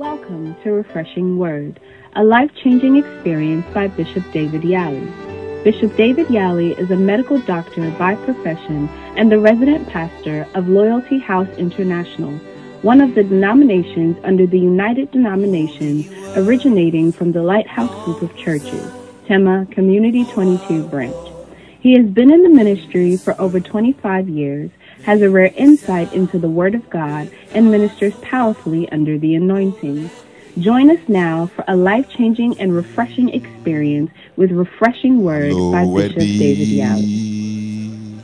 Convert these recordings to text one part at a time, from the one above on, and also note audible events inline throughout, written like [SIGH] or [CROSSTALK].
Welcome to Refreshing Word, a life changing experience by Bishop David Yali. Bishop David Yali is a medical doctor by profession and the resident pastor of Loyalty House International, one of the denominations under the United Denominations originating from the Lighthouse Group of Churches, Tema Community 22 branch. He has been in the ministry for over 25 years has a rare insight into the Word of God and ministers powerfully under the anointing. Join us now for a life changing and refreshing experience with Refreshing Word by Bishop David Yali.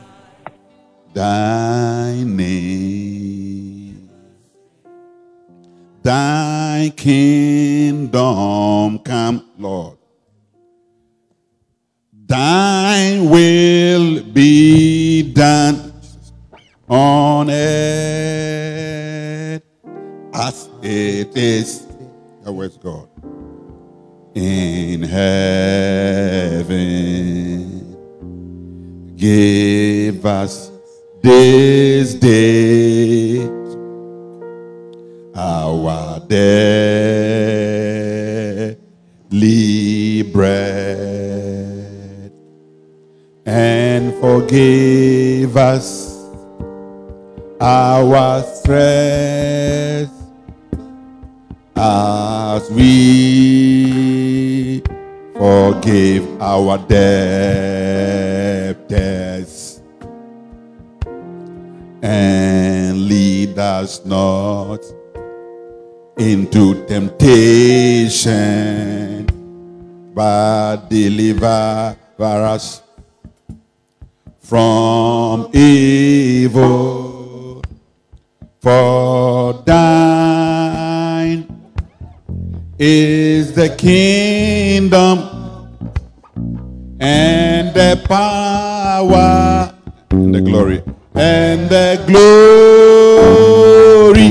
Thy name, thy kingdom come, Lord. Thy will be done on earth as it is. Words, God. In heaven, give us this day our daily bread and forgive us our strength as we forgive our debtors and lead us not into temptation but deliver us from evil for thine is the kingdom and the power and the glory. And the glory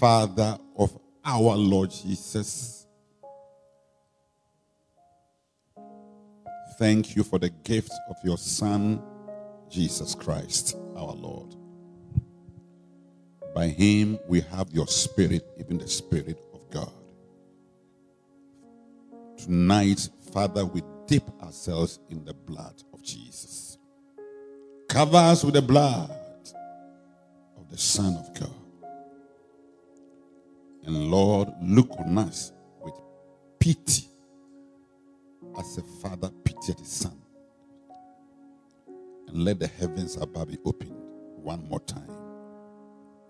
Father of our Lord Jesus, thank you for the gift of your Son, Jesus Christ, our Lord. By him we have your Spirit, even the Spirit of God. Tonight, Father, we dip ourselves in the blood of Jesus. Cover us with the blood of the Son of God. And Lord, look on us with pity as a father pitied his son. And let the heavens above be opened one more time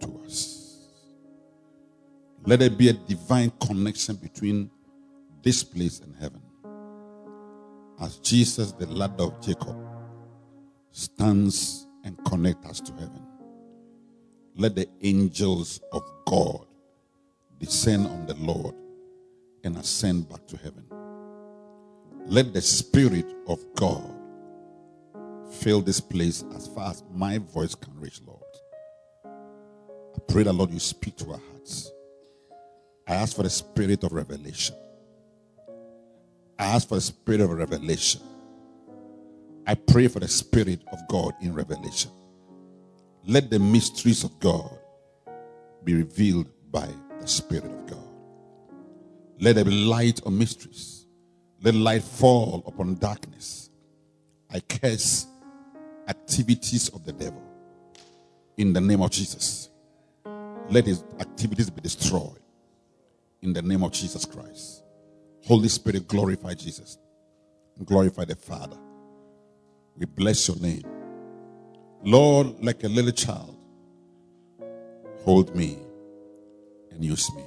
to us. Let there be a divine connection between this place and heaven. As Jesus, the ladder of Jacob, stands and connect us to heaven. Let the angels of God descend on the Lord and ascend back to heaven. Let the Spirit of God fill this place as far as my voice can reach, Lord. I pray that, Lord, you speak to our hearts. I ask for the spirit of revelation. I ask for the spirit of revelation I pray for the Spirit of God in revelation. Let the mysteries of God be revealed by the Spirit of God. Let there be light on mysteries. Let light fall upon darkness. I curse activities of the devil in the name of Jesus. Let his activities be destroyed in the name of Jesus Christ. Holy Spirit, glorify Jesus. Glorify the Father we bless your name. Lord, like a little child, hold me and use me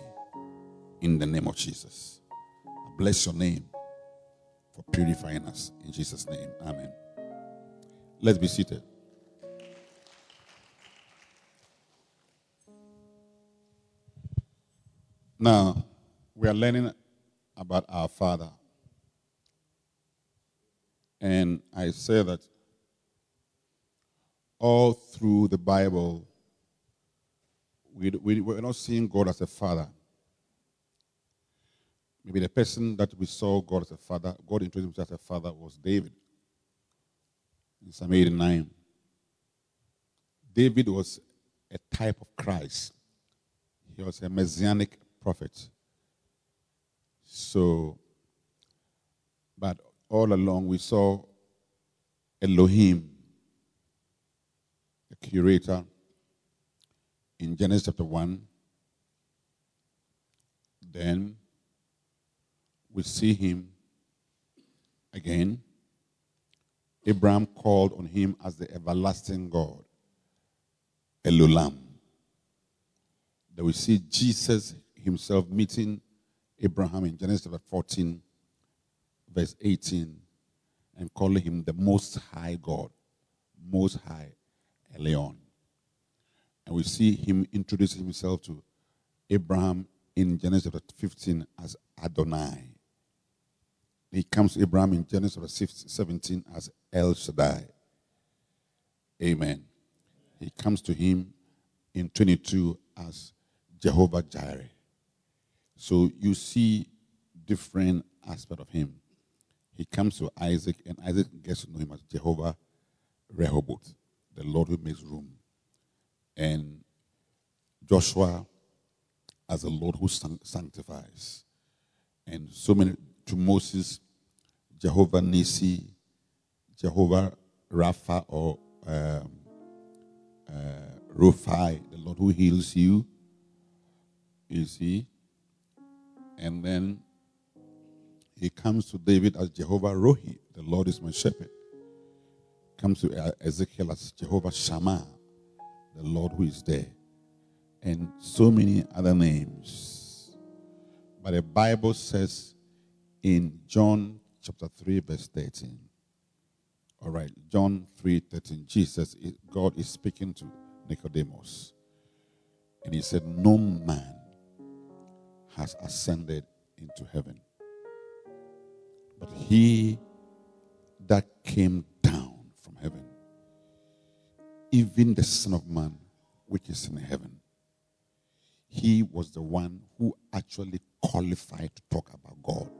in the name of Jesus. I bless your name for purifying us. In Jesus' name, amen. Let's be seated. Now, we are learning about our Father. And I say that all through the Bible, we, we, we're not seeing God as a father. Maybe the person that we saw God as a father, God introduced himself as a father, was David in Psalm 89. David was a type of Christ, he was a messianic prophet. So, but all along we saw Elohim, the curator, in Genesis chapter 1. Then we see him again. Abraham called on him as the everlasting God, El Olam. Then we see Jesus himself meeting Abraham in Genesis chapter 14, verse 18, and calling him the Most High God, Most High Elyon. And we see him introduce himself to Abraham in Genesis chapter 15 as Adonai. He comes to Abraham in Genesis 17 as El Shaddai. Amen. He comes to him in 22 as Jehovah Jireh. So you see different aspect of him. He comes to Isaac, and Isaac gets to know him as Jehovah Rehoboth, the Lord who makes room. And Joshua as the Lord who sanctifies. And so many to Moses, Jehovah Nissi, Jehovah Rapha, or um, uh, Rufai, the Lord who heals you. You see? And then he comes to David as Jehovah Rohi, the Lord is my shepherd. Comes to Ezekiel as Jehovah Shammah, the Lord who is there. And so many other names. But the Bible says in John chapter 3, verse 13. All right, John 3 13. Jesus, God is speaking to Nicodemus. And he said, No man has ascended into heaven, but he that came even the Son of Man, which is in heaven. He was the one who actually qualified to talk about God.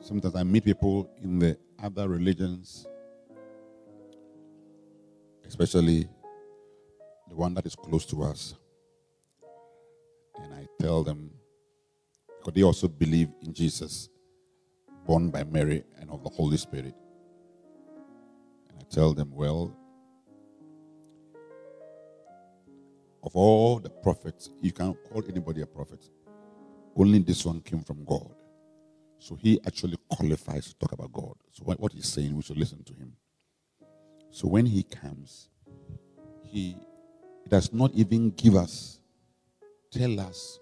Sometimes I meet people in the other religions, especially the one that is close to us. And I tell them, because they also believe in Jesus, born by Mary and of the Holy Spirit. And I tell them, well, of all the prophets, you can't call anybody a prophet. Only this one came from God. So he actually qualifies to talk about God. So what he's saying, we should listen to him. So when he comes, he does not even give us, tell us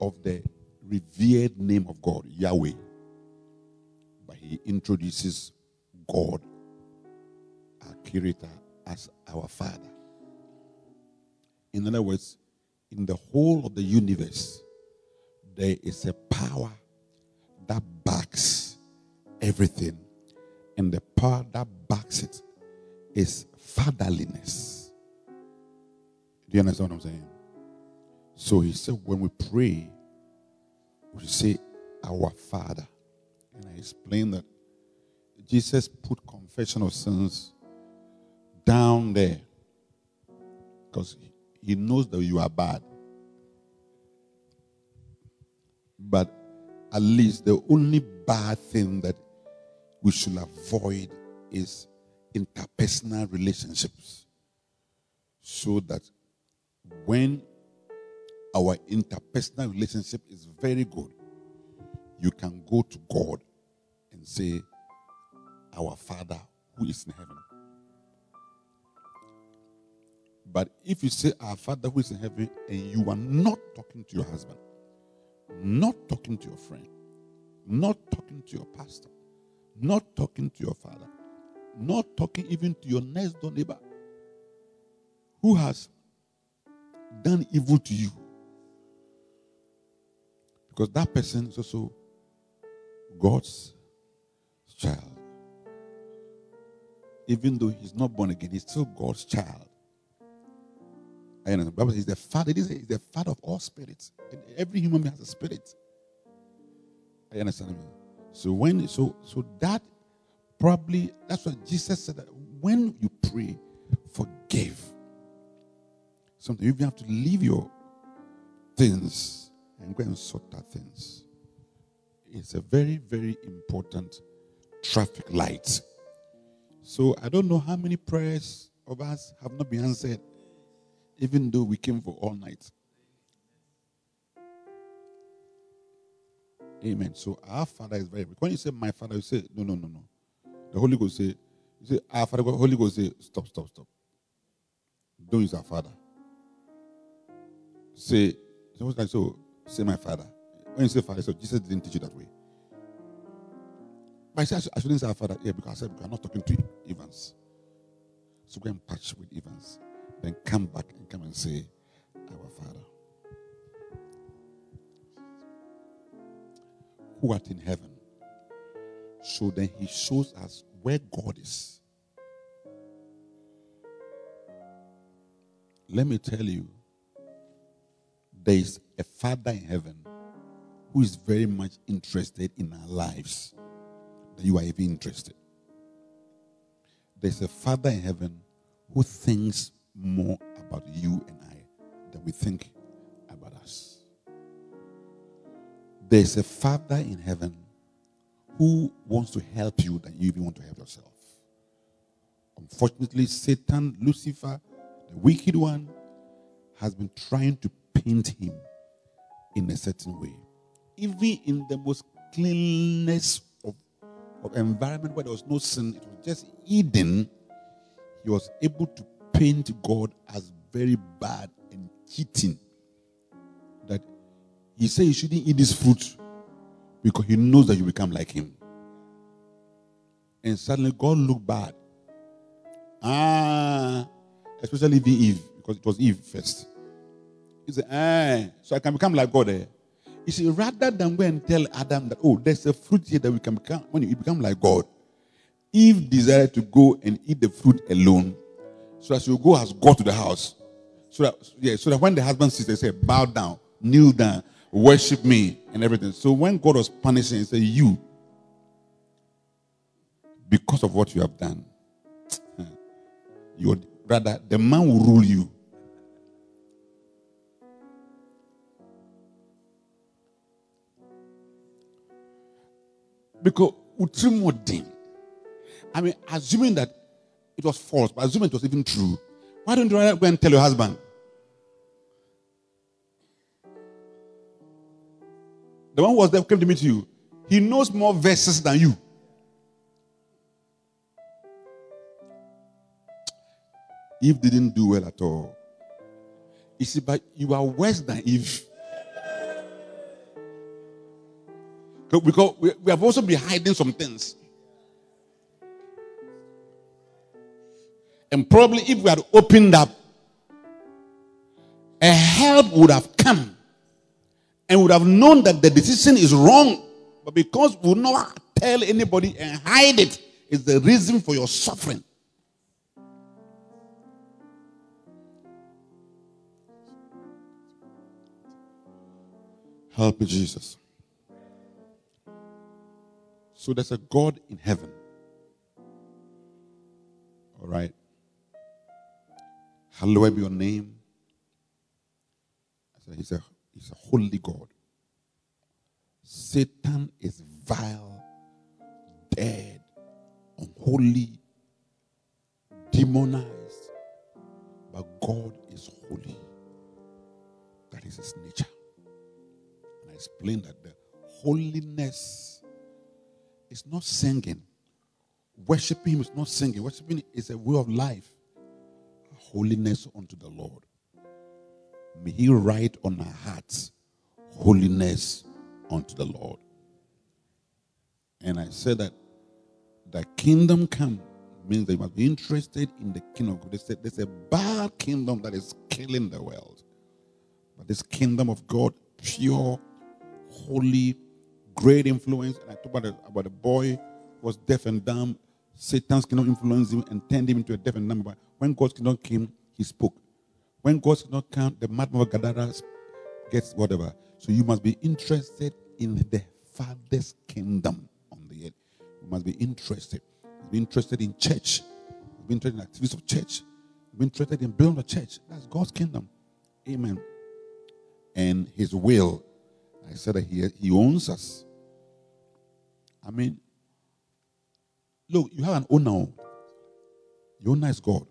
of the revered name of God, Yahweh. But he introduces God, our creator, as our Father. In other words, in the whole of the universe, there is a power that backs everything. And the power that backs it is fatherliness. Do you understand what I'm saying? So he said, when we pray, we say, Our Father. And I explained that Jesus put confession of sins down there because he knows that you are bad. But at least the only bad thing that we should avoid is interpersonal relationships. So that when our interpersonal relationship is very good, you can go to God and say, Our Father who is in heaven. But if you say, Our Father who is in heaven, and you are not talking to your husband, not talking to your friend, not talking to your pastor, not talking to your father, not talking even to your next door neighbor who has done evil to you. Because that person is also God's child. even though he's not born again, he's still God's child. I know. Bible says the father. He's the father of all spirits. And Every human being has a spirit. I understand. So when so so that probably that's what Jesus said that when you pray, forgive. Something you have to leave your things and go and sort that things. It's a very, very important traffic light. So I don't know how many prayers of us have not been answered, even though we came for all night. Amen. So our Father is very. When you say my Father, you say no, no, no, no. The Holy Ghost say, you say our Father. The Holy Ghost say stop, stop, stop. Don't use our Father. Say so. Say my Father. When you say Father, so Jesus didn't teach you that way. But I said I shouldn't say our Father here because I said because I'm not talking to Evans. So go and patch with Evans. Then come back and come and say, Our Father. Who art in heaven. So then he shows us where God is. Let me tell you, there is a Father in heaven who is very much interested in our lives that you are even interested. There's a Father in heaven who thinks more about you and I than we think about us. There's a Father in heaven who wants to help you than you even want to help yourself. Unfortunately, Satan, Lucifer, the wicked one, has been trying to paint him in a certain way. Even in the most cleanness of, of environment where there was no sin, it was just Eden, he was able to paint God as very bad and cheating. That he said you shouldn't eat this fruit because he knows that you become like him. And suddenly God looked bad. Ah, especially the Eve, because it was Eve first. He said, ah, so I can become like God. Eh? You see, rather than go and tell Adam that, oh, there's a fruit here that we can become, when you become like God, Eve desired to go and eat the fruit alone so that she will go as God to the house. So that, yeah, so that when the husband sees, they say, bow down, kneel down, worship me, and everything. So when God was punishing, he said, You, because of what you have done, your brother, the man will rule you. Because I mean, assuming that it was false, but assume it was even true, why don't you go and tell your husband? The one who was there came to meet you. He knows more verses than you. Eve didn't do well at all. You see, but you are worse than Eve. Because we have also been hiding some things. And probably if we had opened up, a help would have come and would have known that the decision is wrong. But because we will not tell anybody and hide it, is the reason for your suffering. Help me, Jesus. So there's a God in heaven. All right. Hallowed be your name. I said, he's a, he's a holy God. Satan is vile, dead, unholy, demonized. But God is holy. That is his nature. And I explained that the holiness is not singing. Worshiping him is not singing. Worshiping is a way of life holiness unto the Lord. May He write on our hearts holiness unto the Lord. And I said that the kingdom come means they must be interested in the kingdom of God. They said there's a bad kingdom that is killing the world. But this kingdom of God, pure, holy, great influence. And I talked about, about a boy who was deaf and dumb, Satan's cannot influence him and turn him into a different number. When God's kingdom came, he spoke. When God's kingdom came, the madman of Gadara gets whatever. So you must be interested in the Father's kingdom on the earth. You must be interested. Be interested in church. Be interested in activities of church. Be interested in building a church. That's God's kingdom. Amen. And His will. I said that He, he owns us. I mean, look, you have an owner. Your owner is God.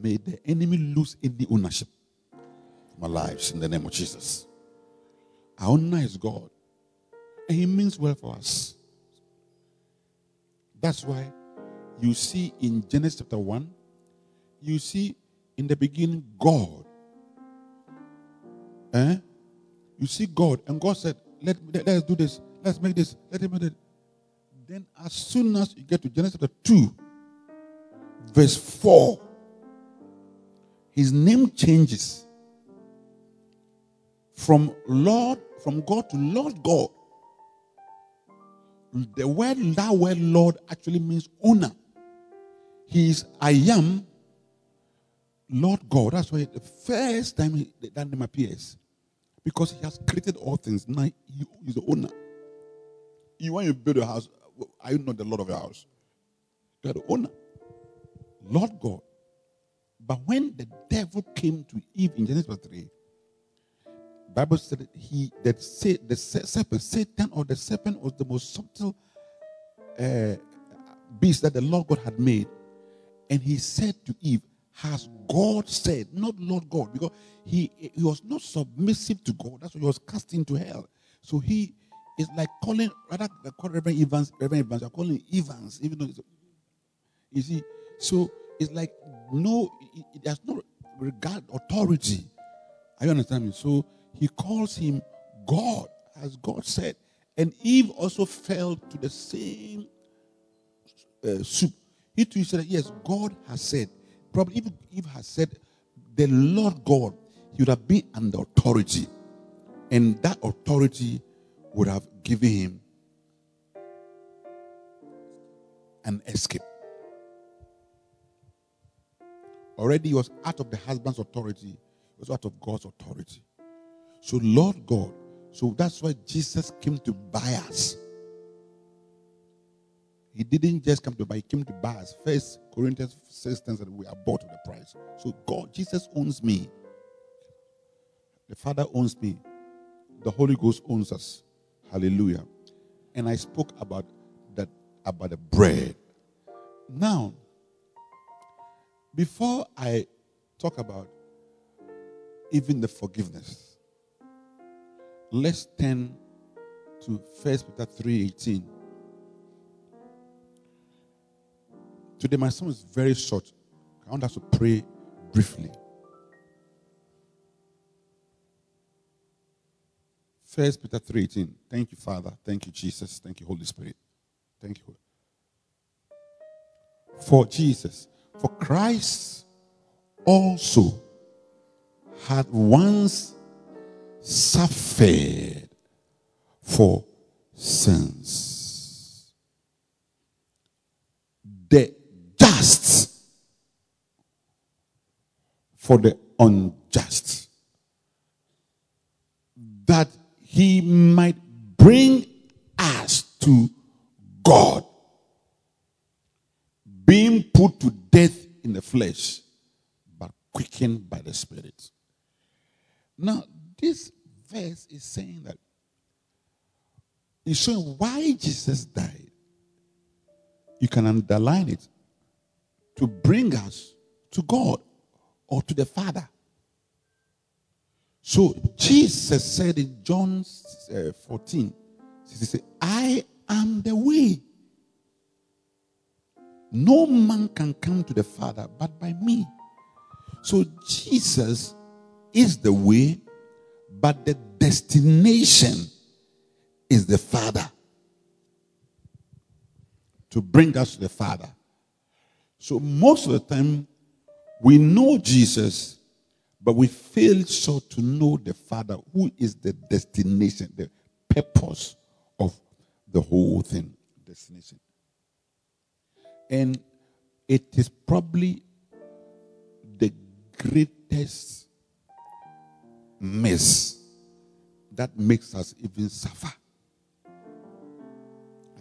May the enemy lose any ownership of our lives in the name of Jesus. Our owner is God. And He means well for us. That's why you see in Genesis chapter 1, you see in the beginning God. Eh? You see God, and God said, let, let, us do this, let's make this, let him do it. Then, as soon as you get to Genesis chapter 2, verse 4, his name changes from Lord, from God to Lord God the word, that word Lord actually means owner. He is I am Lord God. That's why the first time he, that name appears. Because he has created all things. Now he is the owner. You want to build a house, are you not the Lord of your house? You are the owner. Lord God. But when the devil came to Eve in Genesis 3, Bible said he that say the serpent, Satan or the serpent was the most subtle uh, beast that the Lord God had made. And he said to Eve, Has God said, not Lord God, because he, he was not submissive to God. That's why he was cast into hell. So he is like calling, rather than call Reverend Evans, Reverend Evans, you're calling Evans, even though you see, so it's like no, it, it, there's no regard authority. Are you understand me? So he calls him God, as God said. And Eve also fell to the same uh, soup. He too said, Yes, God has said. Probably if Eve has said, The Lord God, he would have been under authority. And that authority would have given him an escape. Already he was out of the husband's authority, he was out of God's authority. So, Lord God, so that's why Jesus came to buy us. He didn't just come to buy, he came to buy us. First Corinthians 6 says that we are bought with a price. So God, Jesus owns me. The Father owns me. The Holy Ghost owns us. Hallelujah. And I spoke about that about the bread. Now, before I talk about even the forgiveness, Let's turn to 1 Peter 3:18. Today, my sermon is very short. I want us to pray briefly. 1 Peter 3:18. Thank you, Father. Thank you, Jesus. Thank you, Holy Spirit. Thank you. For Jesus, for Christ also had once suffered for sins. The just for the unjust. That he might bring us to God, being put to death in the flesh, but quickened by the Spirit. Now, this verse is saying that it's showing why Jesus died. You can underline it to bring us to God or to the Father. So Jesus said in John uh, 14, he said, I am the way. No man can come to the Father but by me. So Jesus is the way, but the destination is the Father. To bring us to the Father. So most of the time, we know Jesus, but we fail so to know the Father, who is the destination, the purpose of the whole thing. Destination. And it is probably the greatest mess that makes us even suffer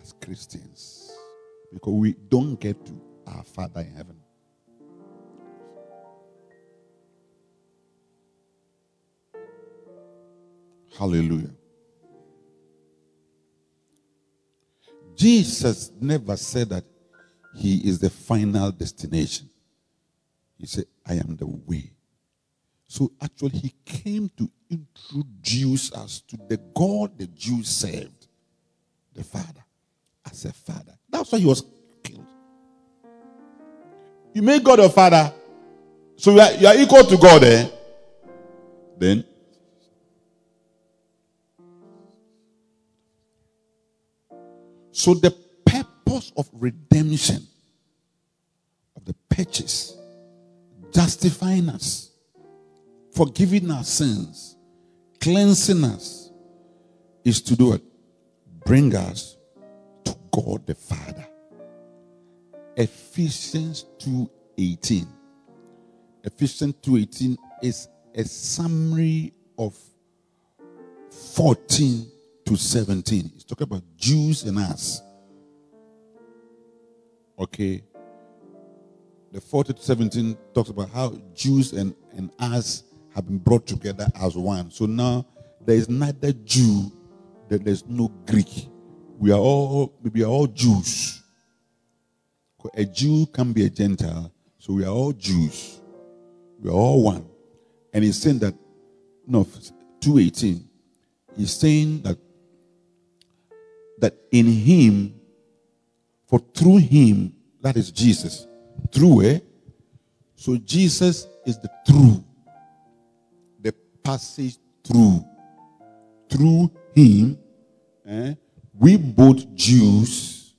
as Christians because we don't get to our Father in heaven. Hallelujah. Jesus never said that he is the final destination. He said, I am the way. So actually, he came to introduce us to the God the Jews served, the Father, as a Father. That's why he was killed. You make God a Father, so you are, you are equal to God, eh? Then So the purpose of redemption, of the purchase, justifying us, forgiving our sins, cleansing us, is to do it. Bring us to God the Father. Ephesians 2.18. Ephesians 2.18 is a summary of 14 to 17. He's talking about Jews and us. Okay. The 40 to 17 talks about how Jews and, and us have been brought together as one. So now there is neither Jew, there's no Greek. We are all we are all Jews. A Jew can be a Gentile, so we are all Jews. We are all one. And he's saying that no 218. He's saying that that in him, for through him, that is Jesus, through eh? So Jesus is the through, the passage through. Through him, eh, we both Jews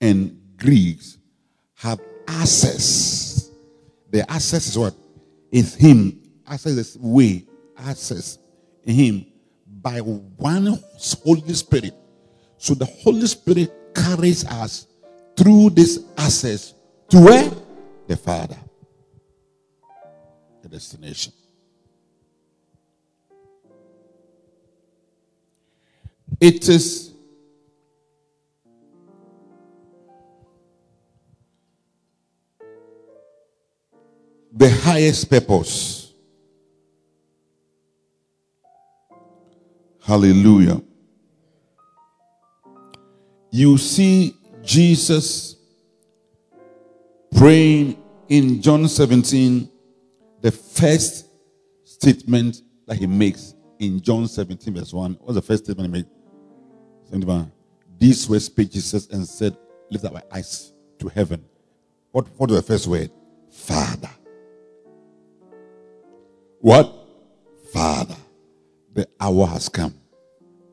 and Greeks have access. The access is what? Is him. Access is way. Access in him by one Holy Spirit so the Holy Spirit carries us through this access to where? The Father. The destination. It is the highest purpose. Hallelujah you see Jesus praying in John 17, the first statement that he makes in John 17, verse 1. What's the first statement he made? 71. These speech Jesus and said, Lift up my eyes to heaven. What, what was the first word? Father. What? Father. The hour has come.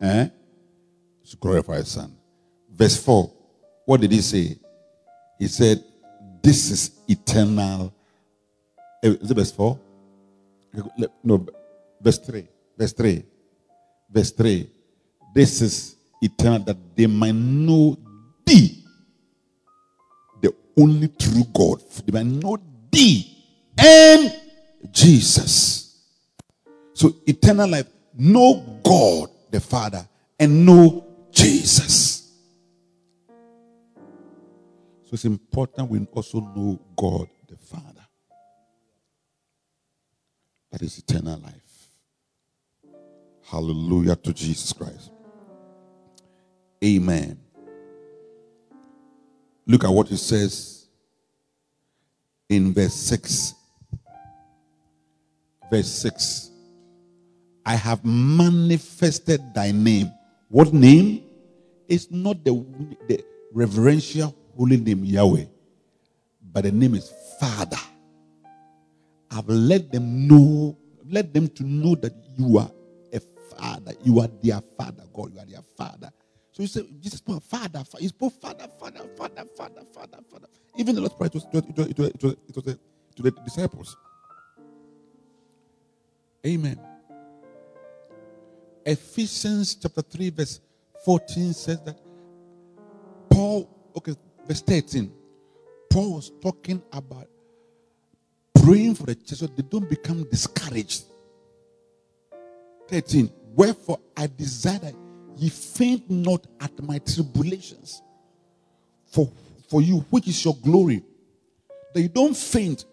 Eh? To glorify his son. Verse 4. What did he say? He said, This is eternal. Eh, is it verse 4? No, verse 3. Verse 3. Verse 3. This is eternal that they might know thee, the only true God. They might know thee and Jesus. So eternal life, know God the Father and know Jesus. So it's important we also know God the Father. That is eternal life. Hallelujah to Jesus Christ. Amen. Look at what it says in verse 6. Verse 6. I have manifested thy name. What name? It's not the, the reverential holy name Yahweh, but the name is Father. I've let them know, let them to know that you are a father. You are their father, God. You are their father. So you say, Jesus, my father, he's both father, father, father, father, father, father. Even the Lord Prayer, it was, it was, it was, it was, it was to the disciples. Amen. Ephesians chapter 3, verse 14 says that Paul, okay, Verse 13. Paul was talking about praying for the church so they don't become discouraged. 13. Wherefore I desire that ye faint not at my tribulations for, for you, which is your glory. That you don't faint.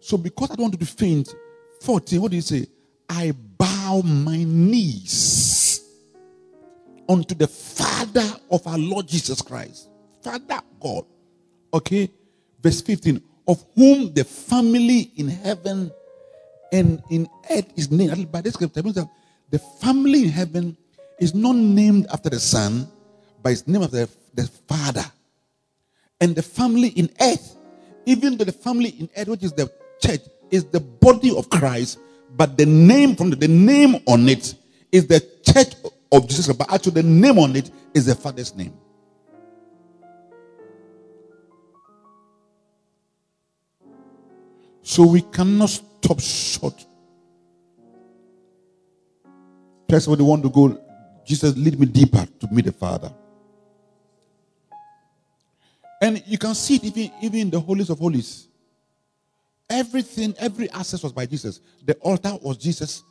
So because I don't want to faint, 14, what do you say? I bow my knees unto the Father of our Lord Jesus Christ. Father God. Okay? Verse 15. Of whom the family in heaven and in earth is named. By this scripture, means that the family in heaven is not named after the son, but it's named after the father. And the family in earth, even though the family in earth, which is the church, is the body of Christ, but the name from the, the name on it is the church of Jesus Christ. But actually, the name on it is the Father's name. So we cannot stop short. When they want to go, Jesus, lead me deeper to meet the Father. And you can see it even, even in the holies of holies. Everything, every access was by Jesus. The altar was Jesus.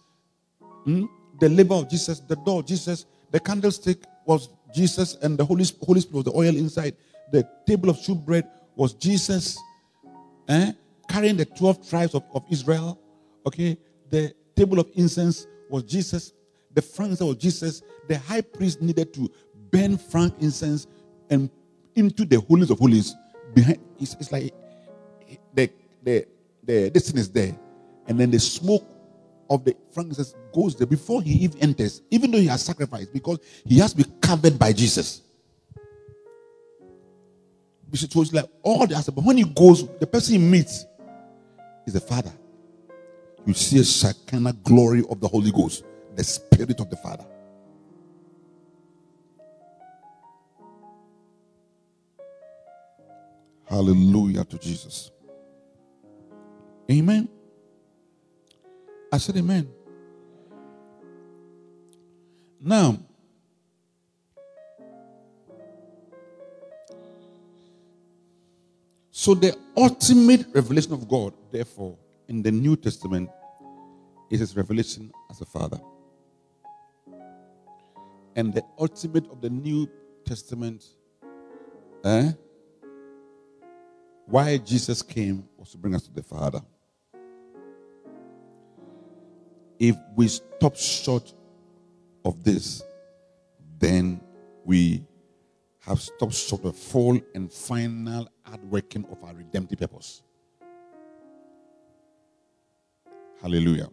Hmm? The laver of Jesus, the door Jesus, the candlestick was Jesus, and the Holy, Holy Spirit was the oil inside. The table of shewbread was Jesus, eh? Carrying the 12 tribes of, of Israel. Okay, the table of incense was Jesus. The frankincense was Jesus. The high priest needed to burn frankincense and into the holies of holies. Behind, it's, it's like the the the thing is there, and then the smoke of the frankincense goes there before he even enters, even though he has sacrificed, because he has to be covered by Jesus. So it's like all the but when he goes, the person he meets is the Father. You see a Shekinah glory of the Holy Ghost, the Spirit of the Father. Hallelujah to Jesus. Amen. I said amen. Now, so the ultimate revelation of God, therefore, in the New Testament is his revelation as a father. And the ultimate of the New Testament, eh, why Jesus came was to bring us to the Father if we stop short of this, then we have stopped short of the full and final outworking of our redemptive purpose. Hallelujah.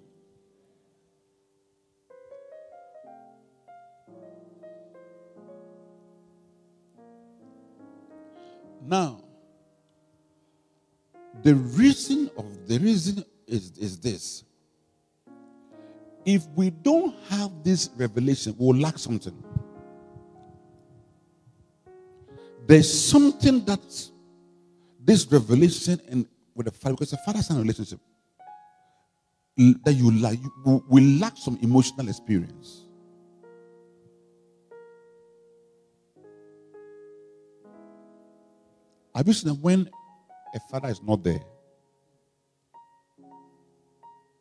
Now, the reason of the reason is, is this if we don't have this revelation, we'll lack something. There's something that this revelation and with the father, because the father son relationship, that you lack, you will lack some emotional experience. Have you seen that when a father is not there?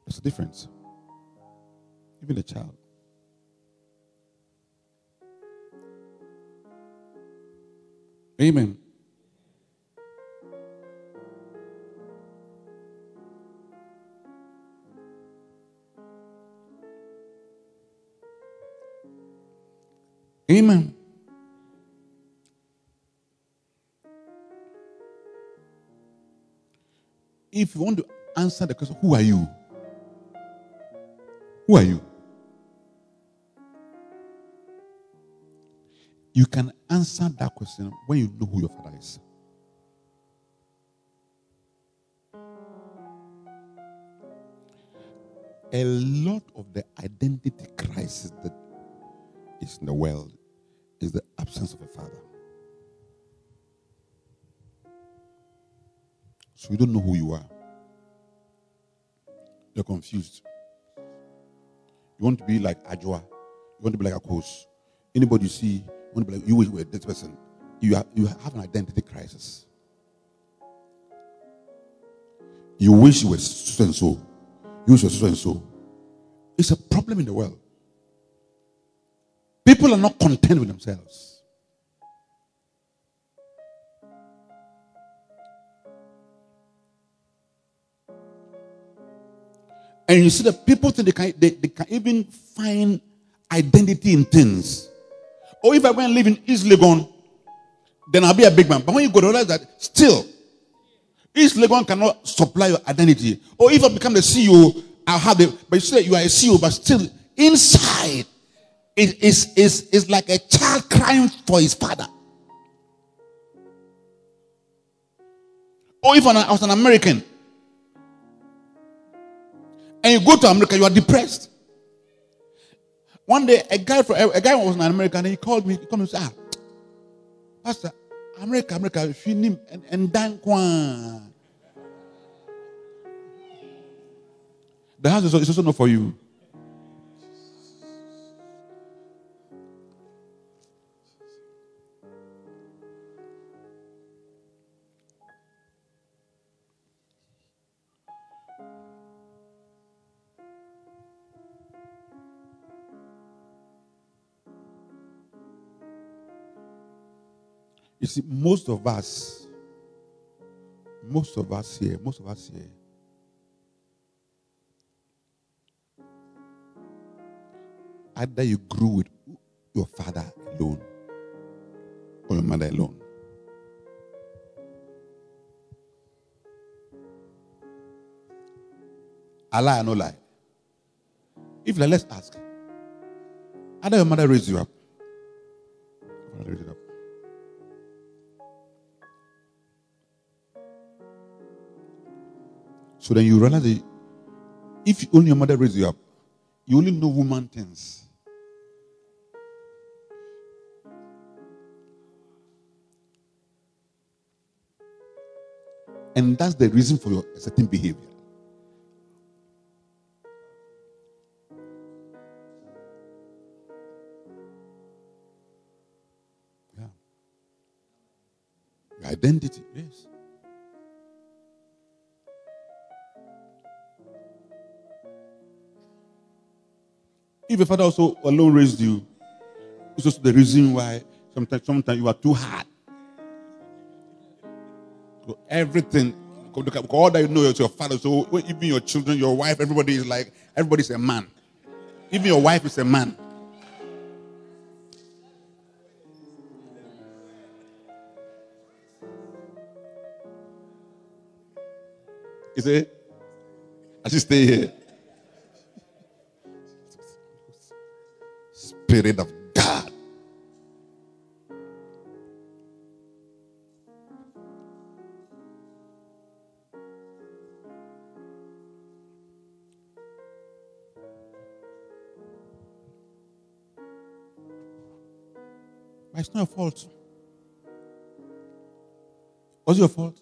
There's a difference even a child. Amen. Amen. If you want to answer the question, who are you? Who are you? You can answer that question when you know who your father is. A lot of the identity crisis that is in the world is the absence of a father. So you don't know who you are. You're confused. You want to be like Ajwa. You want to be like Akos. Anybody see, you see when you wish you were this person, you you have an identity crisis. You wish you were so and so. You wish you were so and so. It's a problem in the world. People are not content with themselves. And you see that people think they can, they, they can even find identity in things. Or if I went live in East Legon, then I'll be a big man. But when you go to realize that still, East Legon cannot supply your identity. Or if I become the CEO, I'll have the, but you say you are a CEO, but still inside, it is, is, is like a child crying for his father. Or if I was an American, and you go to America, you are depressed. One day, a guy from a guy was an American and he called me. He called me and said, "Ah, Pastor, America, America, if you need and and dan The house is also not for you. See, most of us, most of us here, most of us here, either you grew with your father alone or your mother alone. I lie or no lie? If like, let's ask. Either your mother raised you up. Raised you up. So then you realize that if only your mother raised you up, you only know woman things. And that's the reason for your certain behavior. Yeah. Identity, yes. If your father also alone raised you, it's also the reason why sometimes sometimes you are too hard. So everything, all that you know is your father. So even your children, your wife, everybody is like everybody's a man. Even your wife is a man. You see? I should stay here. Spirit of God. But it's not your fault. Was your fault?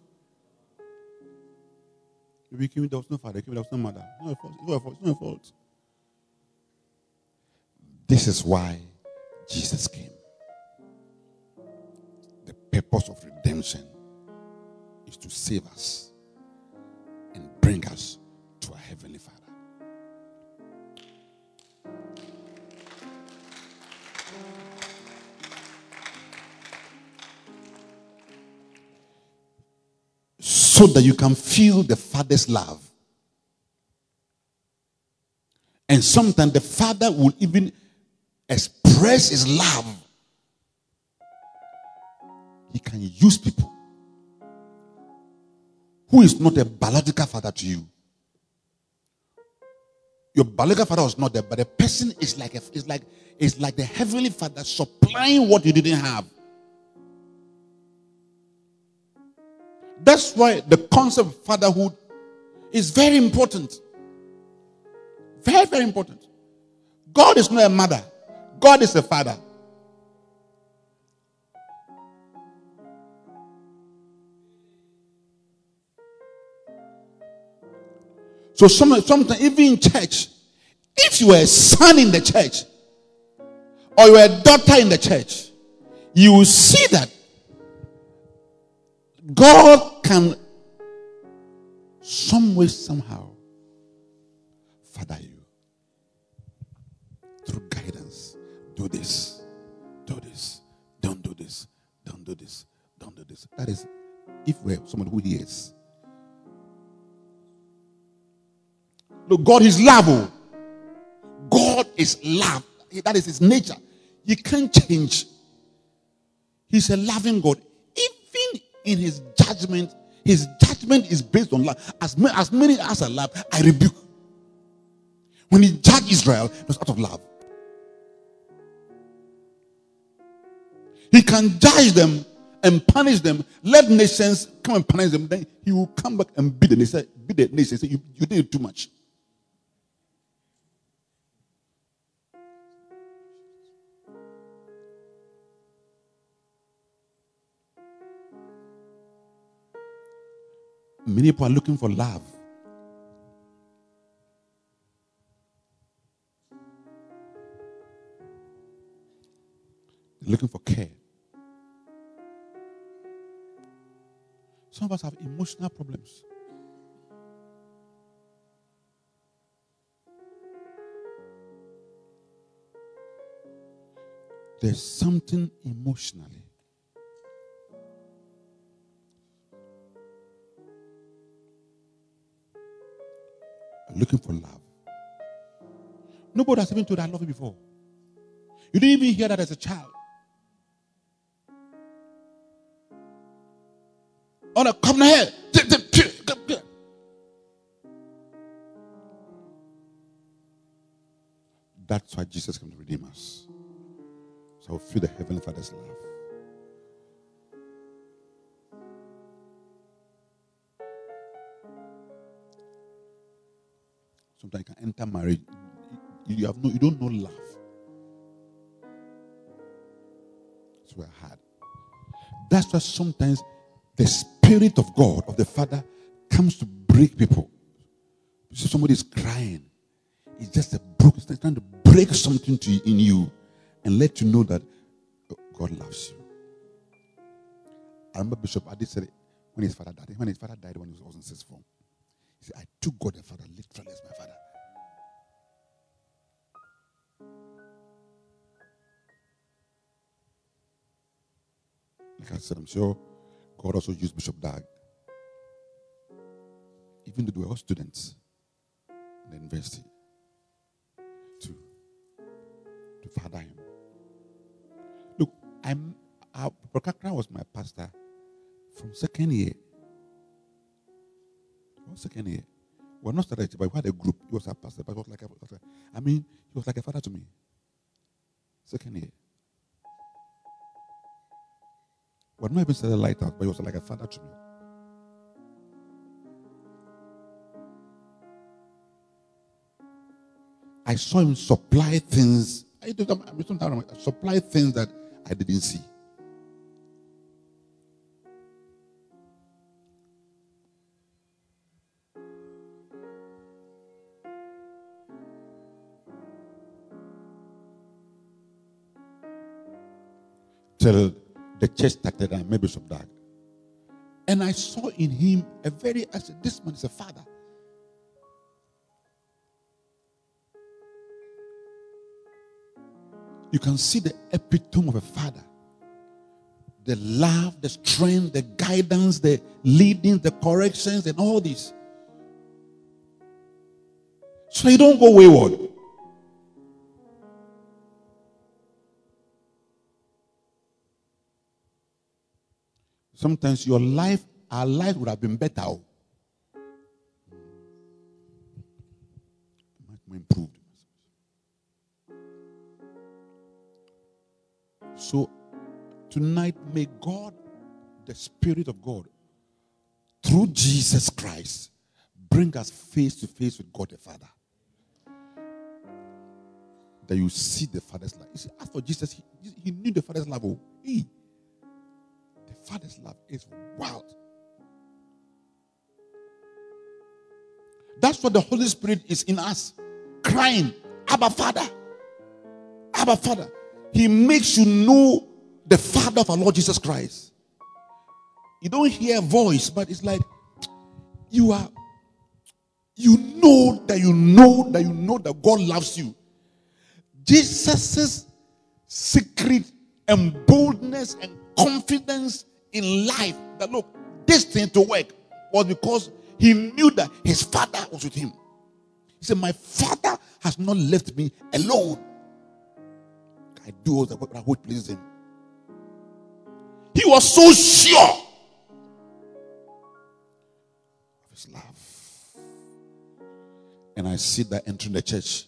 You became there was no father, there was no mother. It's not your fault. It's not your fault. It's not your fault. This is why Jesus came. The purpose of redemption is to save us and bring us to our Heavenly Father. So that you can feel the Father's love. And sometimes the Father will even express his love, he can use people who is not a biological father to you. Your biological father was not there, but the person is like a, is like is like the heavenly father supplying what you didn't have. That's why the concept of fatherhood is very important. Very, very important. God is not a mother. God is a father. So some, sometimes even in church, if you are a son in the church or you are a daughter in the church, you will see that God can some way, somehow, father you through guidance. Do this, do this, don't do this, don't do this, don't do this. That is, if we're someone who hears. Look, God is love. oh. God is love. That is his nature. He can't change. He's a loving God. Even in his judgment, his judgment is based on love. As, ma- as many as I love, I rebuke. When he judged Israel, it was out of love. He can judge them and punish them. Let nations come and punish them. Then he will come back and beat the nation. Beat the nation. Say, you, you did too much. Many people are looking for love. Looking for care. Some of us have emotional problems. There's something emotionally. Looking for love. Nobody has even told I love you before. You didn't even hear that as a child. Oh no, come here. That's why Jesus came to redeem us. So we feel the Heavenly Father's love. Sometimes you can enter marriage. You, you have no, you don't know love. It's very hard. That's why sometimes the Spirit of God, of the Father, comes to break people. You see, somebody is crying. It's just a broken, it's trying to break something to in you and let you know that oh, God loves you. I remember Bishop Adi said it when his father died. When his father died when he was in sixth form. He said, I took God the Father literally as my father. Like I said, I'm sure God also used Bishop Dag. Even though we were students in the university to, to father him. Look, I'm uh, was my pastor from second year. From second year. We're not started, but we had a group. He was a pastor, but was like a, I mean, he was like a father to me. Second year. We're not even started lighthouse, but he was like a father to me. I saw him supply things. I supply things that I didn't see. Till the church started and maybe some died. And I saw in him a very, I said, this man is a father. You can see the epitome of a father. The love, the strength, the guidance, the leading, the corrections, and all this. So you don't go wayward. Sometimes your life, our life would have been better. oh. Much more improved. So tonight, may God, the Spirit of God, through Jesus Christ, bring us face to face with God the Father. That you see the Father's love. You see, as for Jesus, he, he knew the Father's love. Oh, he, Father's love is wild. That's what the Holy Spirit is in us, crying, Abba Father, Abba Father. He makes you know the Father of our Lord Jesus Christ. You don't hear a voice, but it's like you are you know that you know that you know that God loves you. Jesus' secret and boldness and confidence in life that look, this thing to work was because he knew that his father was with him. He said, My father has not left me alone. I do all the work that would please him. He was so sure of his love. And I see that entering the church.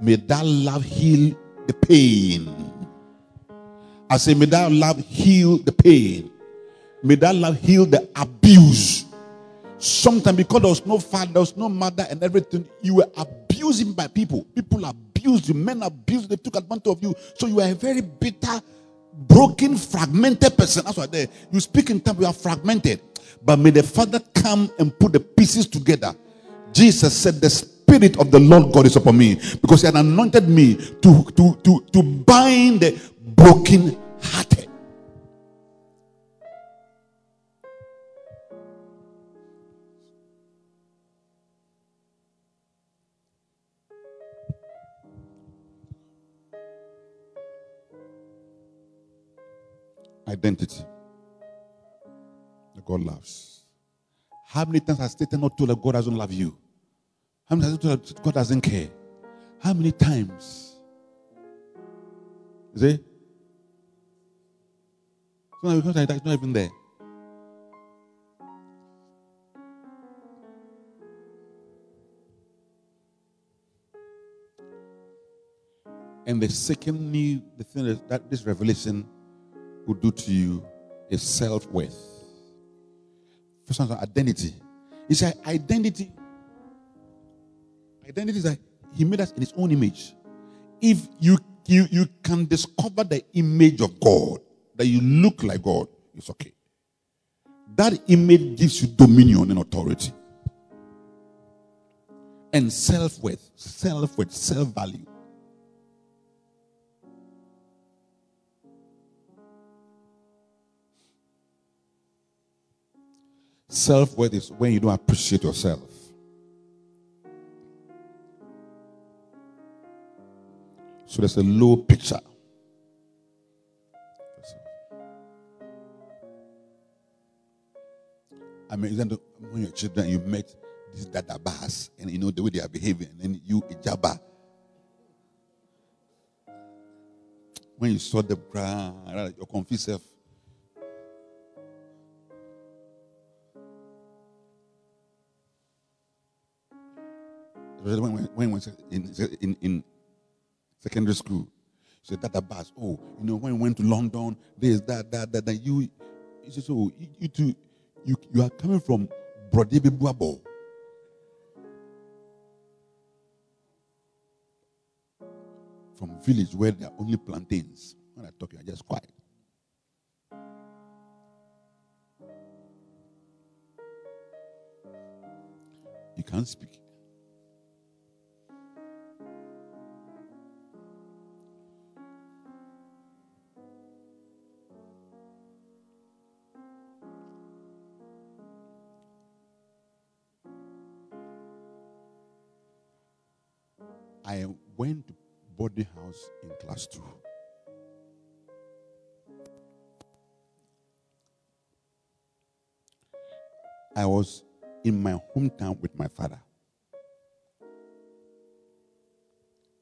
May that love heal the pain. I say, may that love heal the pain. May that love heal the abuse. Sometimes because there was no father, there was no mother, and everything, you were abusing by people. People abused you, men abused, they took advantage of you. So you are a very bitter, broken, fragmented person. That's why you speak in time, you are fragmented. But may the Father come and put the pieces together. Jesus said, The Spirit of the Lord God is upon me because He had anointed me to, to, to, to bind the broken hearted. Identity. that God loves. How many times has Satan not told that God doesn't love you? How many times has God doesn't care? How many times? Is it? So because it's not even there. And the second new the thing is that this revelation will do to you is self-worth. First one, identity. He said identity. Identity is that he made us in his own image. If you you, you can discover the image of God, that you look like God, it's okay. That image gives you dominion and authority. And self worth, self worth, self value. Self worth is when you don't appreciate yourself. So there's a low picture. I mean, when your children, you met this dada bas, and you know the way they are behaving, and then you ijaba. When you saw the bra, your confused self. When, when, when in, in, in secondary school, she said, Dada Bas, oh, you know, when we went to London, there's that, that, that, that. You, he said, so you, you you, you are coming from Brodebe Buabo. From village where there are only plantains. When I talk, you are just quiet. You can't speak. House in class two. I was in my hometown with my father.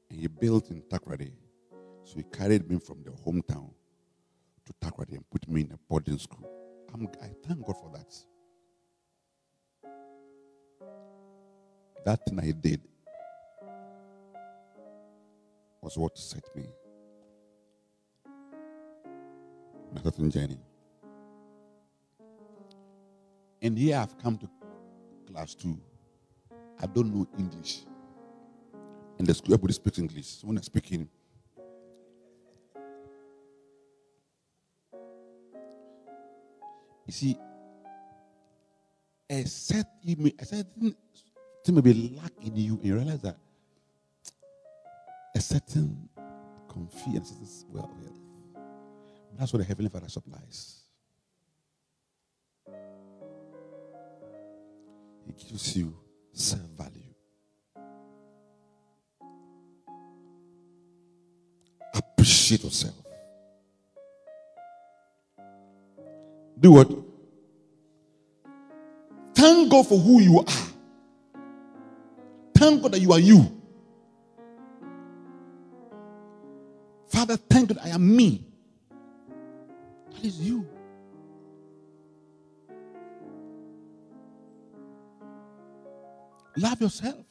And he built in Takoradi. So he carried me from the hometown to Takoradi and put me in a boarding school. I'm, I thank God for that. That thing I did was what set me certain journey. And here I've come to class two. I don't know English. And the school, everybody speaks English. So when I speak in, you see, a certain, a certain thing may be lack in you, and you realize that a certain confidence. Is well. That's what the Heavenly Father supplies. He gives you self value. Appreciate yourself. Do what? Thank God for who you are. Thank God that you are you. Father, thank God I am me. That is you. Love yourself.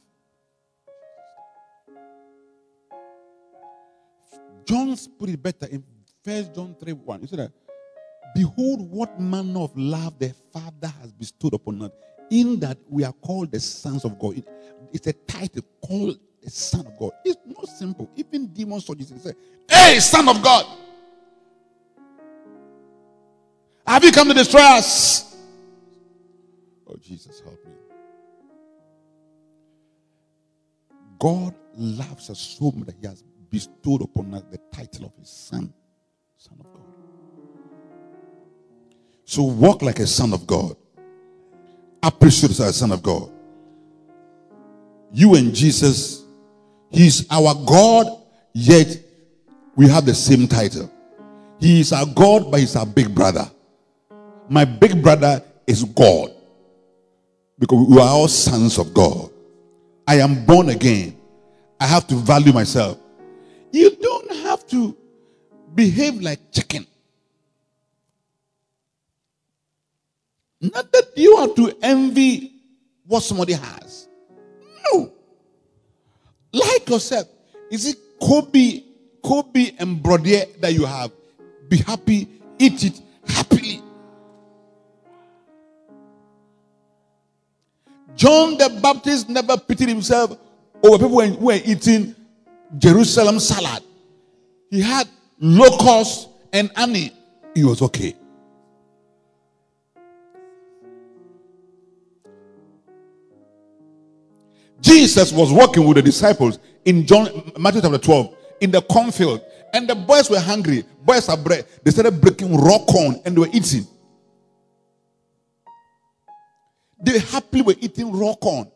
John put it better in First John 3 1. He said that, Behold, what manner of love the Father has bestowed upon us, in that we are called the sons of God. It, it's a title called the Son of God. It's not simple. Even demons saw Jesus and said, Hey, Son of God. Have you come to destroy us? Oh, Jesus, help me. God loves us so much that He has bestowed upon us the title of His Son, Son of God. So walk like a son of God. Appreciate as a son of God. You and Jesus, He's our God, yet we have the same title. He is our God, but He's our big brother. My big brother is God. Because we are all sons of God. I am born again. I have to value myself. You don't have to behave like chicken. Not that you have to envy what somebody has. No. Like yourself. Is it Kobe, Kobe and Brodier that you have? Be happy, eat it happily. John the Baptist never pitied himself over people who were eating Jerusalem salad. He had locusts and honey. He was okay. Jesus was walking with the disciples in John Matthew chapter 12 in the cornfield, and the boys were hungry. Boys are bread. They started breaking raw corn and they were eating. They happily were eating raw corn.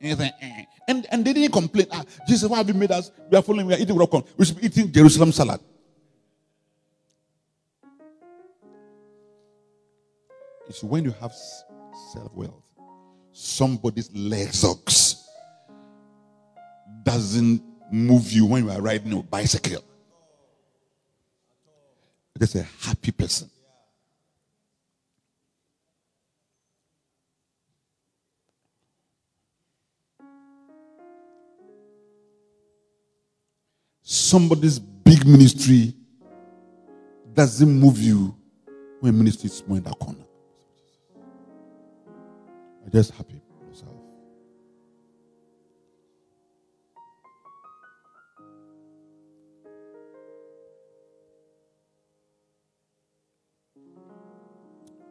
And, eh. and, and they didn't complain. Ah, Jesus, why have you made us? We are following, we are eating raw corn. We should be eating Jerusalem salad. It's when you have self wealth, somebody's legs doesn't move you when you are riding a bicycle. That's a happy person. somebody's big ministry doesn't move you when ministry is more in that corner. Just happy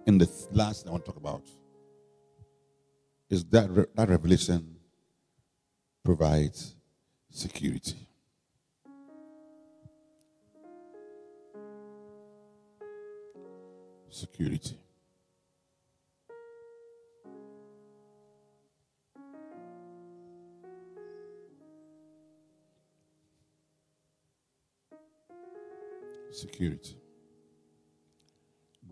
And the last I want to talk about is that that revelation provides security. security. Security.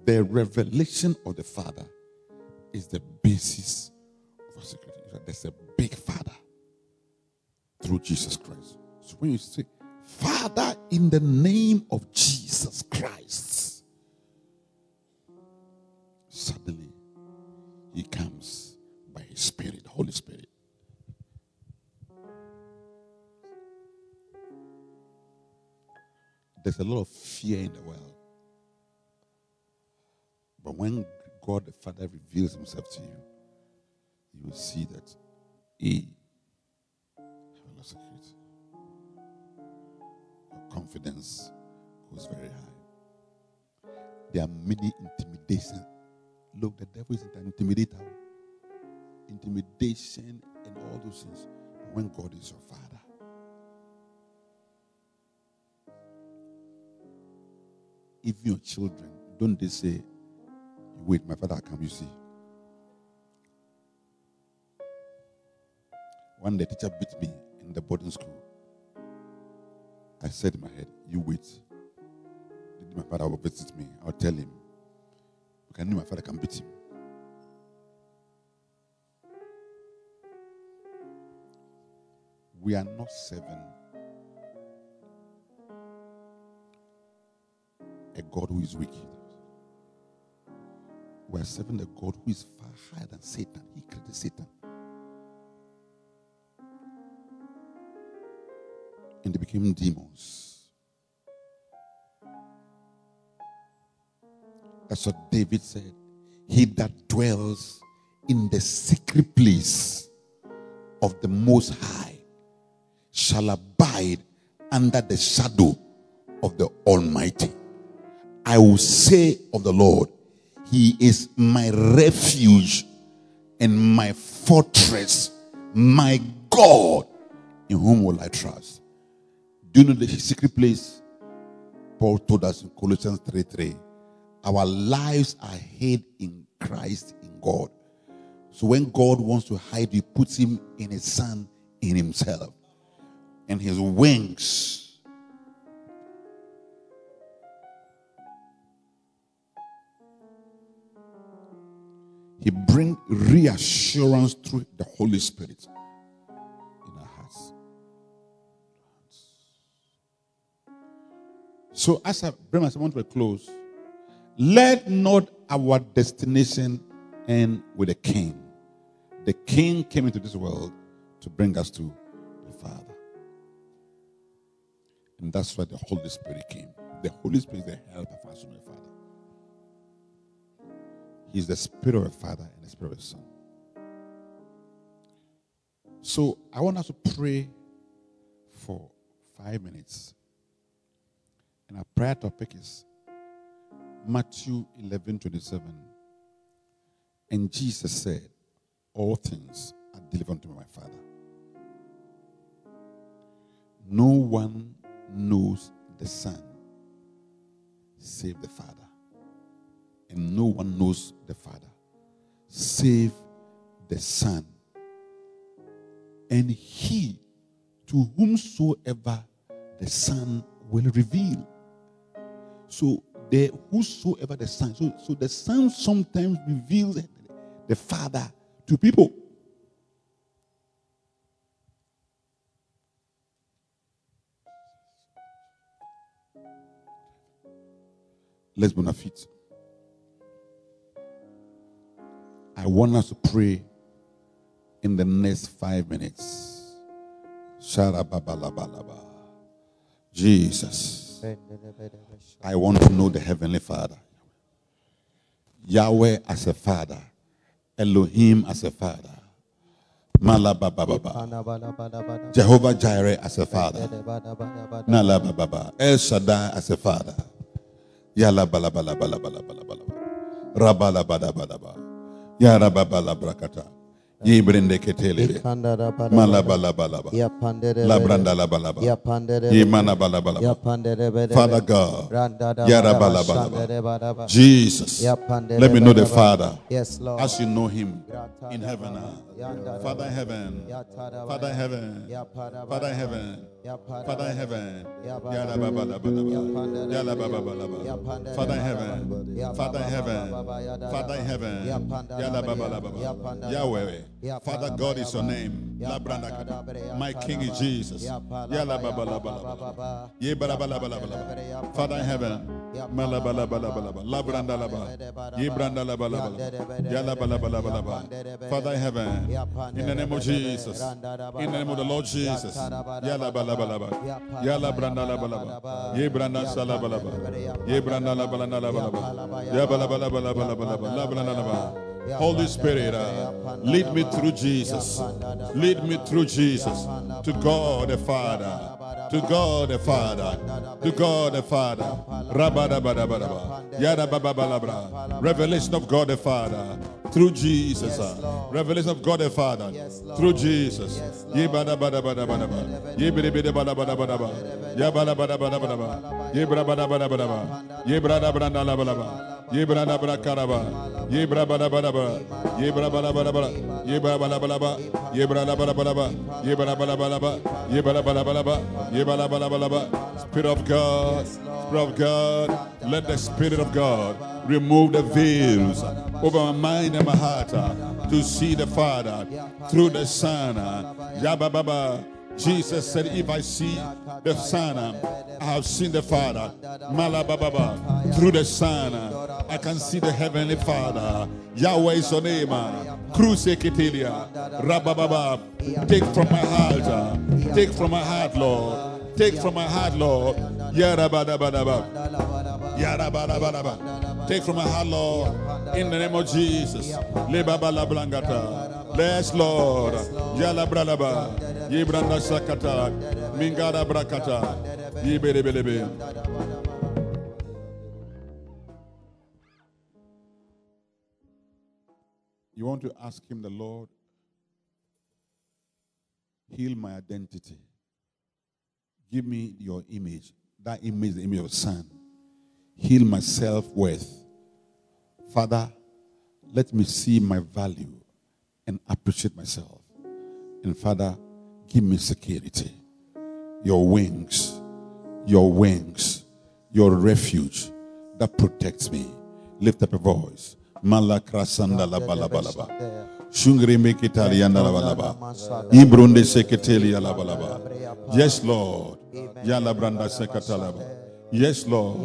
The revelation of the Father is the basis of our security. There's a big Father through Jesus Christ. So when you say, Father, in the name of Jesus Christ, suddenly he comes by his spirit, Holy Spirit. There's a lot of fear in the world. But when God the Father reveals himself to you, you will see that he has a lot of security. Your confidence goes very high. There are many intimidations Look, the devil is an intimidator, intimidation, and all those things. But when God is your father, even your children, don't they say, Wait, my father come, you see. One day, teacher beat me in the boarding school. I said in my head, You wait. My father will visit me. I'll tell him. I know my father can beat him. We are not serving a God who is wicked. We are serving a God who is far higher than Satan. He created Satan. And they became demons. That's what David said. He that dwells in the secret place of the Most High shall abide under the shadow of the Almighty. I will say of the Lord, He is my refuge and my fortress, my God, in whom will I trust. Do you know the secret place? Paul told us in Colossians 3 3. Our lives are hid in Christ in God. So when God wants to hide, He puts Him in His Son, in Himself. And His wings He bring reassurance through the Holy Spirit in our hearts. So as I bring myself to a close, let not our destination end with a king. The king came into this world to bring us to the Father. And that's why the Holy Spirit came. The Holy Spirit is the help of us from the Father. He's the spirit of a father and the spirit of a son. So I want us to pray for five minutes. And our prayer topic is Matthew 11 27. And Jesus said, All things are delivered unto my Father. No one knows the Son save the Father and no one knows the Father save the Son. And he to whomsoever the Son will reveal. So the whosoever the Son, so, so the Son sometimes reveals the Father to people. Let's be I want us to pray in the next five minutes. Jesus. I want to know the Heavenly Father. Yahweh as a Father. Elohim as a Father. Malabababa. Jehovah Jireh as a Father. Nalabababa. El Shaddai as a Father. Yalabalabalabalabalabalaba. Rabalabadabadaba. Ya rababala brakata. Yibrinde ketele. Malabalabalaba. Labrandalabalaba. Yimanabalabalaba. Father God. Yarabalabalaba. Jesus. Let me know the Father. Yes, Lord. As you know him in heaven. Father heaven. Father heaven. Father heaven. Father in heaven. Father in heaven. Father in heaven. Father in heaven. Yahweh. Father God is your name. My King is Jesus. Father in heaven. Father in heaven. In the name of Jesus. In the name of the Lord Jesus. Labrandalaba. Holy Spirit, uh, lead me through Jesus. Lead me through Jesus to God the Father. To God the Father. To God the Father. Yadababalabra. Revelation of God the Father. Through Jesus. uh, Revelation of God the Father. Through Jesus. Yebadabadabadabadaba. Yebidibidibadabadabadaba. Yabalabadabadabadaba. Yebrabadabadabadaba. Yebradabradalabalaba. Ye brada bra karaba. Ye bra bada bada ba. Ye bra bada bada ba. Ye bra bada bada ba. Ye bra bada bada ba. Ye bra bada bada ba. Ye bra bada bada ba. Ye bra bada bada ba. Spirit of God. Spirit of God. Let the Spirit of God remove the veils over my mind and my heart uh, to see the Father through the Son. uh, Yaba Baba. Jesus said, If I see the Son, I have seen the Father. Malababa. Through the Son, I can see the Heavenly Father. Yahweh is your name. Rabababa. Take from my heart. Take from my heart, Lord. Take from my heart, Lord. Yarabadabadaba. Yarabadabadaba. Take from my heart, Lord. In the name of Jesus. Lebabala Blangata. Yes, Lord. Yala. Yibranda Sakata. Brakata. You want to ask him, the Lord, heal my identity. Give me your image. That image, the image of Son. Heal my self worth. Father, let me see my value and appreciate myself. And Father, give me security. Your wings, your wings, your refuge that protects me. Lift up a voice. Malakrasanda labalabalaba. Shungri mekitalianda labalaba. Ibrunde seketeli alabalaba. Yes, Lord. Yala branda sekatalaba. Yes, Lord.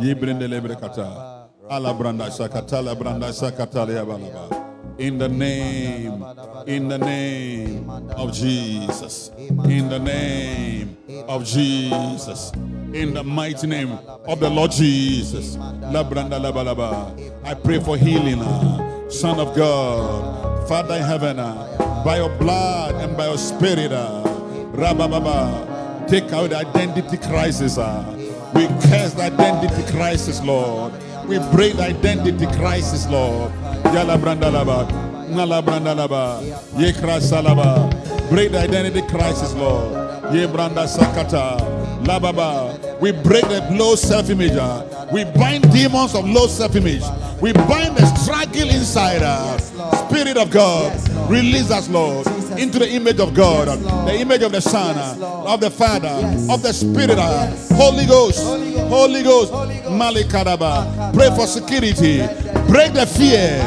Yibrinde lebrekata. Ala branda sakatala branda sakatali abalaba. In the name, in the name of Jesus. In the name of Jesus. In the mighty name of the Lord Jesus. I pray for healing, uh, Son of God, Father in heaven, uh, by your blood and by your spirit, uh, take out the identity crisis. We curse the identity crisis, Lord. We break identity crisis, Lord. Yala brandalaba, nala brandalaba, yekra salaba. Break identity crisis, Lord. Ye branda sakata, lababa. We break the low self-image. uh. We bind demons of low self-image. We bind the struggle inside us. Spirit of God, release us, Lord, into the image of God, ah. the image of the Son, of the Father, of the Spirit, Holy Ghost, Holy Ghost, Malikaraba. Pray for security. Break the fear.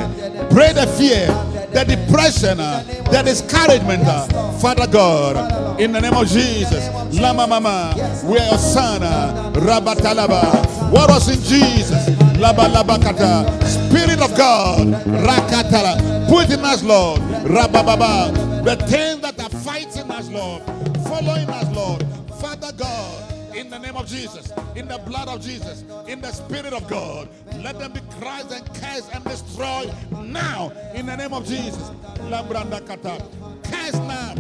Break the fear, the depression, uh, the discouragement. uh, Father God, in the name of Jesus, Lama Mama, we are your son, uh, Rabatalaba. What was in Jesus? Laba Labakata. Spirit of God, Rakatala. Put in us, Lord. Rabababa. The things that are fighting us, Lord. Following us, Lord. Father God. In the name of Jesus, in the blood of Jesus, in the Spirit of God, let them be crushed and cursed and destroyed now. In the name of Jesus, Lambranda Kata, cast now.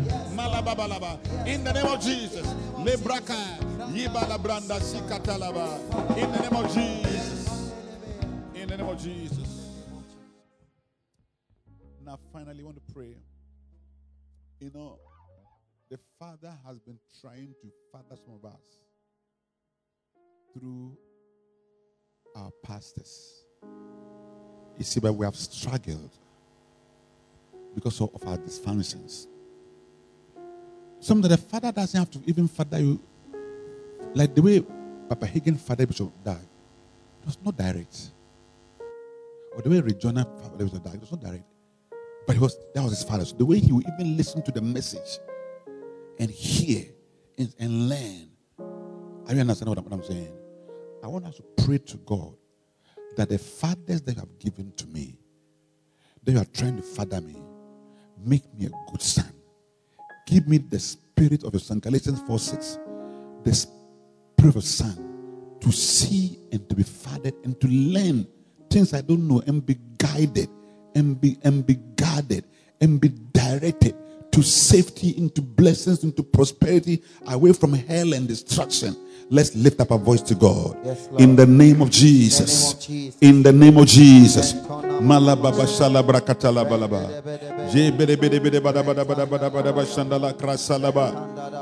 In the name of Jesus. In the name of Jesus, in the name of Jesus. Now, finally, I want to pray. You know, the Father has been trying to father some of us through our pastors. You see, but we have struggled because of, our dysfunctions. That the father doesn't have to even father you, like the way Papa Hagin father Bishop Dag. It was not direct. Or the way Regina father Bishop Dag, it was not direct. But it was that was his father. So the way he would even listen to the message and hear and, and learn. Are you understand what I'm, what I'm saying? I want us to pray to God that the fathers that you have given to me, that you are trying to father me, make me a good son. Give me the spirit of your son. Galatians 4 6. The spirit of son to see and to be fathered and to learn things I don't know and be guided and be and be guarded and be directed to safety, into blessings, into prosperity, away from hell and destruction. Let's lift up our voice to God. Yes, in the name of Jesus. In the name of Jesus. Malababa shalabra katala balaba.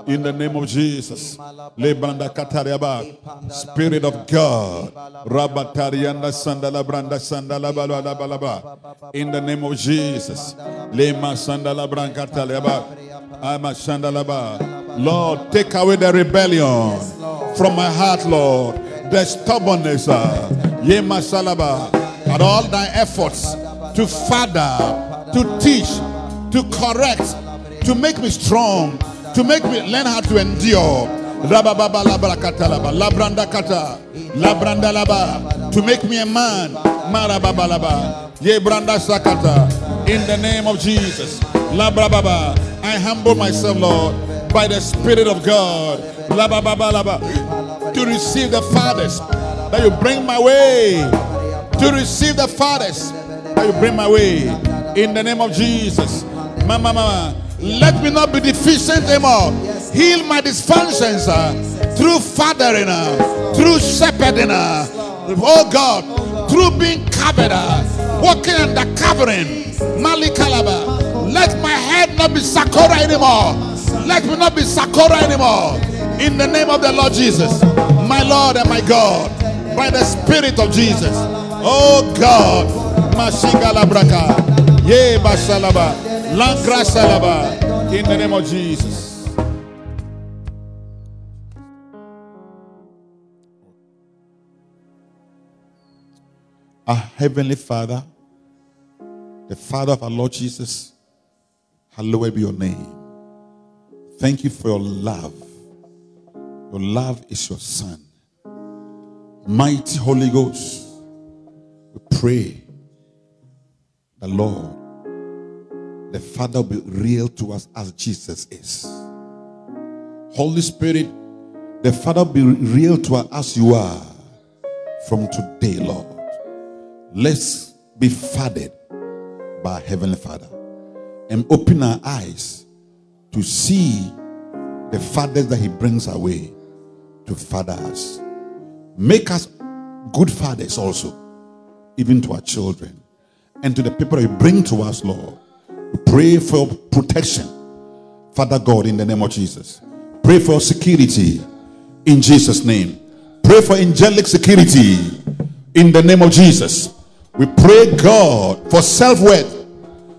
In the name of Jesus. Lebanda katariaba. Spirit of God. Rabatarianda sandala branda sandala balaba balaba. In the name of Jesus. Lema sandala branca. Ama shandalaba. Lord, take away the rebellion from my heart, Lord. The stubbornness. uh, Yema salaba. And all thy efforts to father, to teach, to correct, to make me strong, to make me learn how to endure. Rabababa labrakatalaba, labranda kata, labranda laba, to make me a man. Sakata. In the name of Jesus, labrababa, I humble myself, Lord, by the Spirit of God. Labababa laba, to receive the fathers that you bring my way to receive the fathers that you bring my way in the name of Jesus. Mama, mama, let me not be deficient anymore. Heal my dysfunctions uh, through fathering, uh, through shepherding. Uh, oh God, through being covered, uh, walking under covering. Malikalaba. Let my head not be Sakura anymore. Let me not be Sakura anymore. In the name of the Lord Jesus, my Lord and my God, by the Spirit of Jesus. Oh God, Mashingala Braka, Ye Basalaba, Langra Salaba, in the name of Jesus. Our Heavenly Father, the Father of our Lord Jesus, hallowed be your name. Thank you for your love. Your love is your Son. Mighty Holy Ghost, we pray the Lord, the Father will be real to us as Jesus is. Holy Spirit, the Father be real to us as you are from today, Lord. Let's be fathered by Heavenly Father and open our eyes to see the fathers that He brings away to father us. Make us good fathers also, even to our children and to the people you bring to us, Lord. We pray for protection, Father God, in the name of Jesus. Pray for security in Jesus' name. Pray for angelic security in the name of Jesus. We pray, God, for self worth.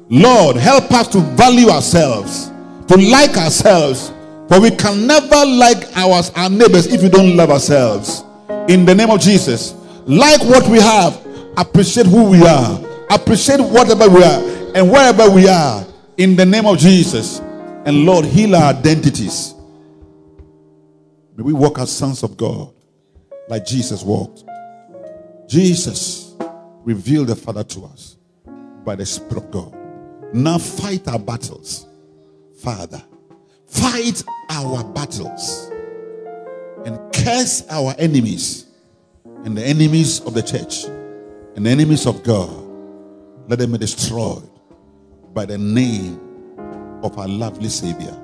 Lord, help us to value ourselves, to like ourselves, for we can never like our, our neighbors if we don't love ourselves. In the name of Jesus, like what we have, appreciate who we are, appreciate whatever we are, and wherever we are. In the name of Jesus, and Lord, heal our identities. May we walk as sons of God, like Jesus walked. Jesus revealed the Father to us by the Spirit of God. Now fight our battles, Father. Fight our battles and curse our enemies and the enemies of the church and the enemies of God. Let them be destroyed by the name of our lovely Savior.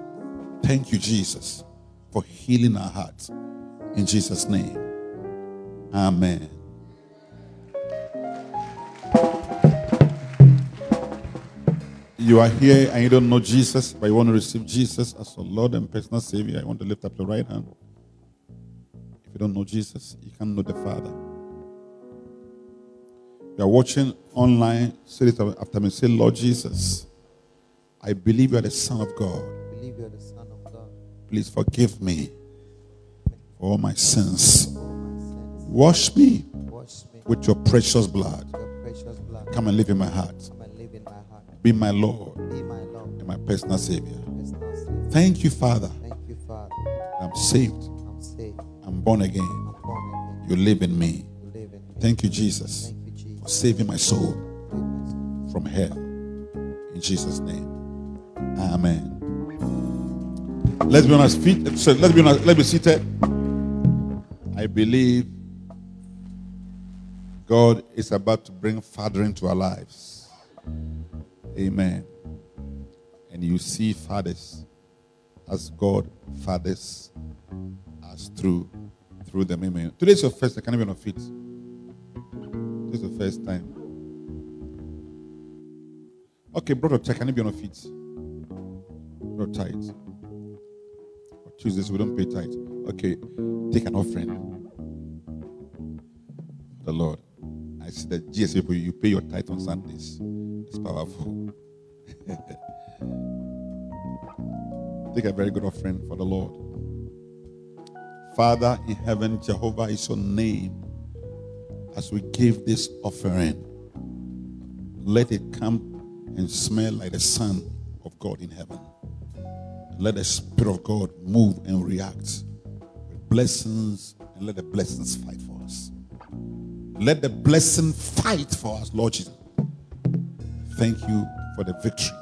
Thank you, Jesus, for healing our hearts. In Jesus' name. Amen. You are here and you don't know Jesus, but you want to receive Jesus as your Lord and personal Savior. I want to lift up your right hand. If you don't know Jesus, you can't know the Father. You are watching online, say it after me. Say, Lord Jesus, I believe you are the Son of God. believe you are the Son of God. Please forgive me for all my sins. For my sins. Wash me Wash me with your precious blood. with your precious blood. Come and live in my heart. Be my Lord Be my Lord. and my personal Savior. Personal Savior. Thank you, Father. Thank you, Father. I'm saved. I'm saved. I'm born again. I'm born again. You live in me. You live in me. Thank you, Jesus, Thank you, Jesus. for saving my soul Save my soul. from hell. In Jesus' name. Amen. Let's be on our feet. So let's be on our, let's be seated. I believe God is about to bring father into our lives. Amen. And you see fathers as God fathers us through through them. Amen. Today's your first time. Can you be on your feet? This is the first time. Okay, brother, check. Can you be on your feet? Brother, tithe. Tuesdays we don't pay tithe. Okay, take an offering. The Lord. I see that GS people, you pay your tithe on Sundays. It's powerful. [LAUGHS] take a very good offering for the Lord. Father in heaven, Jehovah is your name. As we give this offering, let it come and smell like the Son of God in heaven. Let the Spirit of God move and react with blessings, and let the blessings fight for. Let the blessing fight for us, Lord Jesus. Thank you for the victory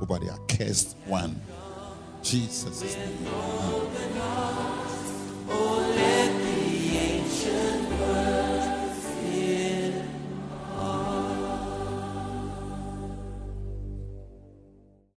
over the accursed one. Jesus' name.